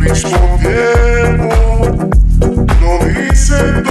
mi smo vjeru, novi se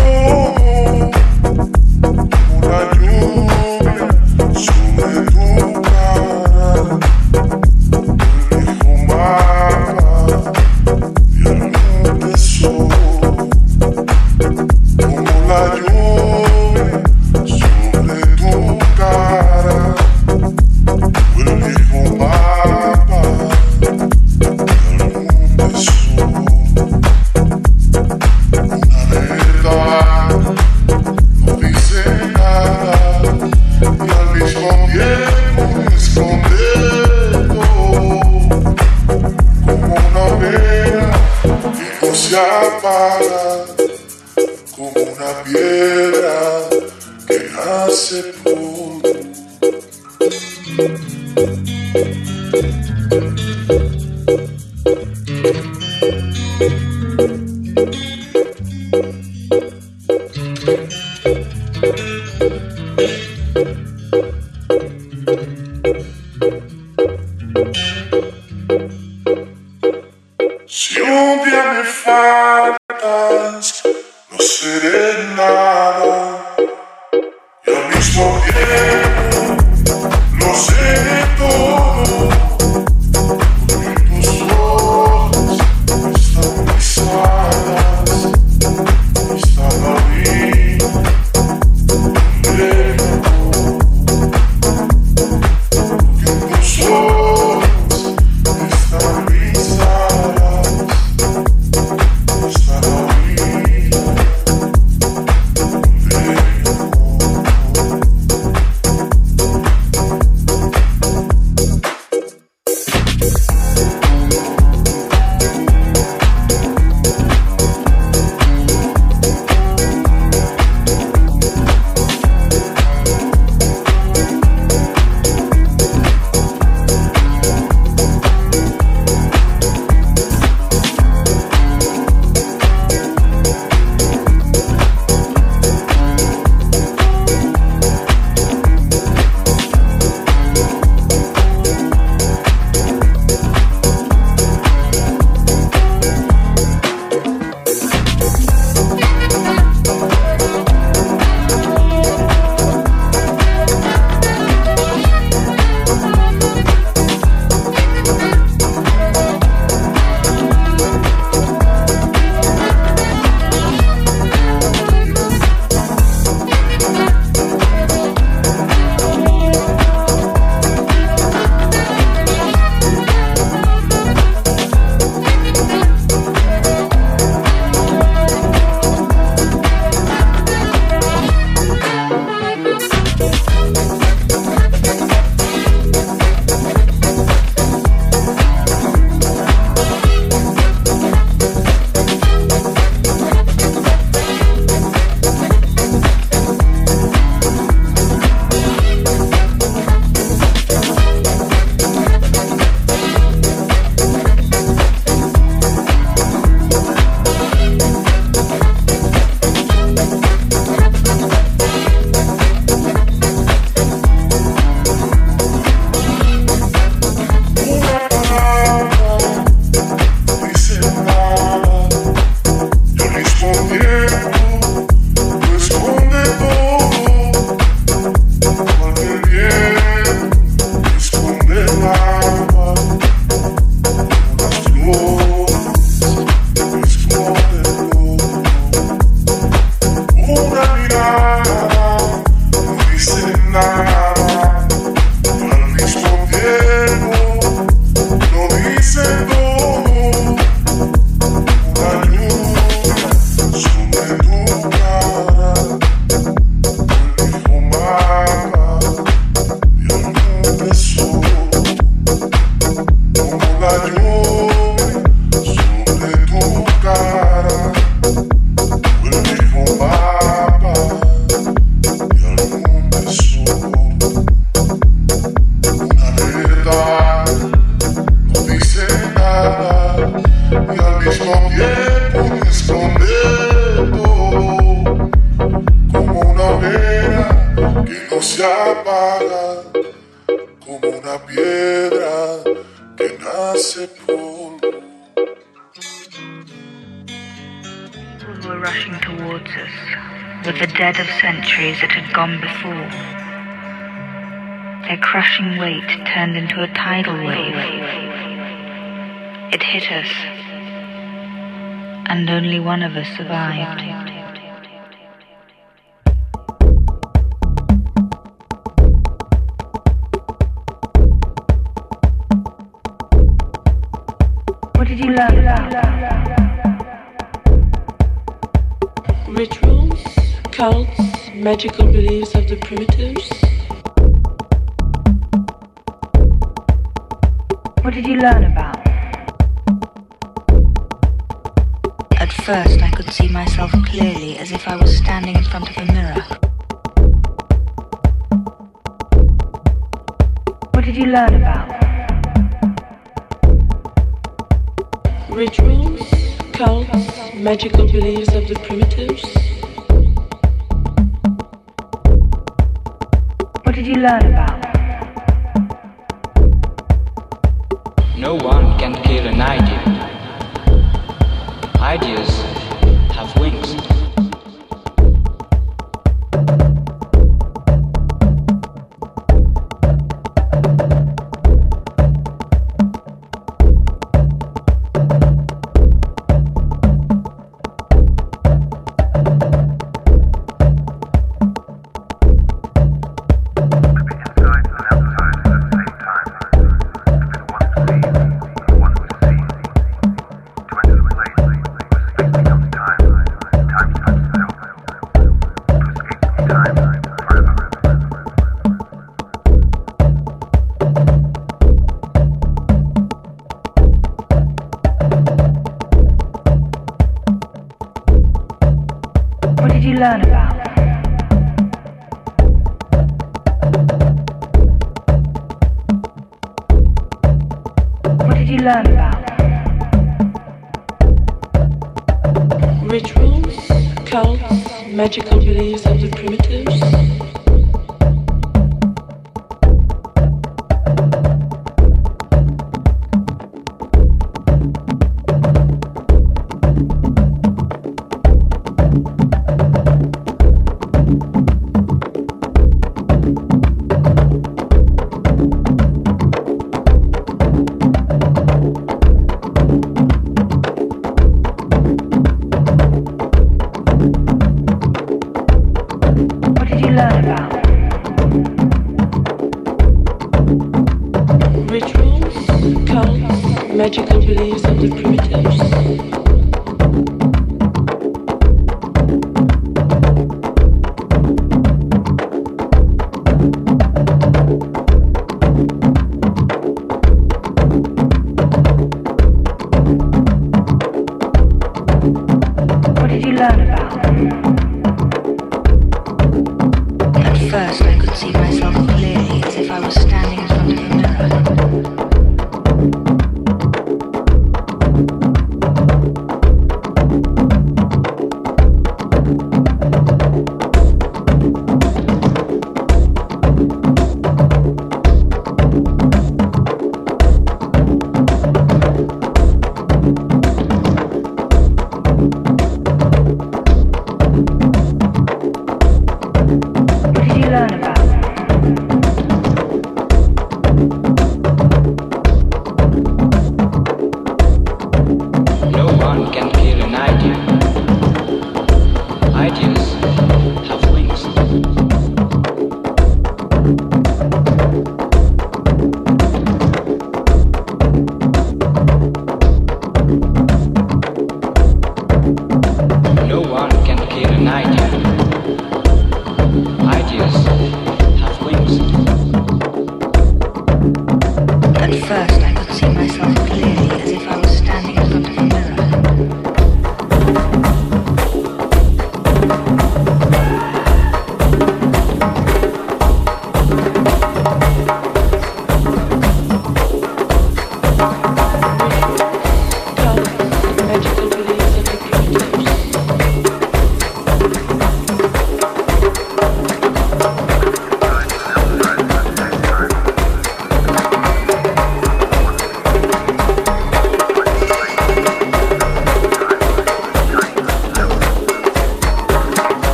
towards us with the dead of centuries that had gone before. Their crushing weight turned into a tidal wave. It hit us, and only one of us survived. rituals, cults, magical beliefs of the primitives. What did you learn about? At first, I could see myself clearly as if I was standing in front of a mirror. What did you learn about? Rituals, cults, magical beliefs of the primitives? What did you learn about?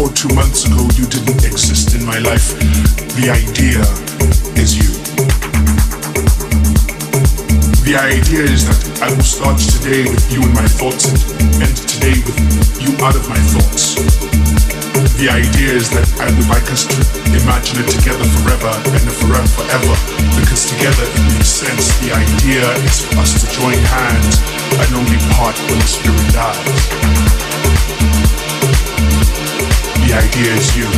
Before two months ago you didn't exist in my life. The idea is you. The idea is that I will start today with you in my thoughts and end today with you out of my thoughts. The idea is that I would like us to imagine it together forever and forever forever because together it makes sense. The idea is for us to join hands and only part when the spirit dies. The idea is you.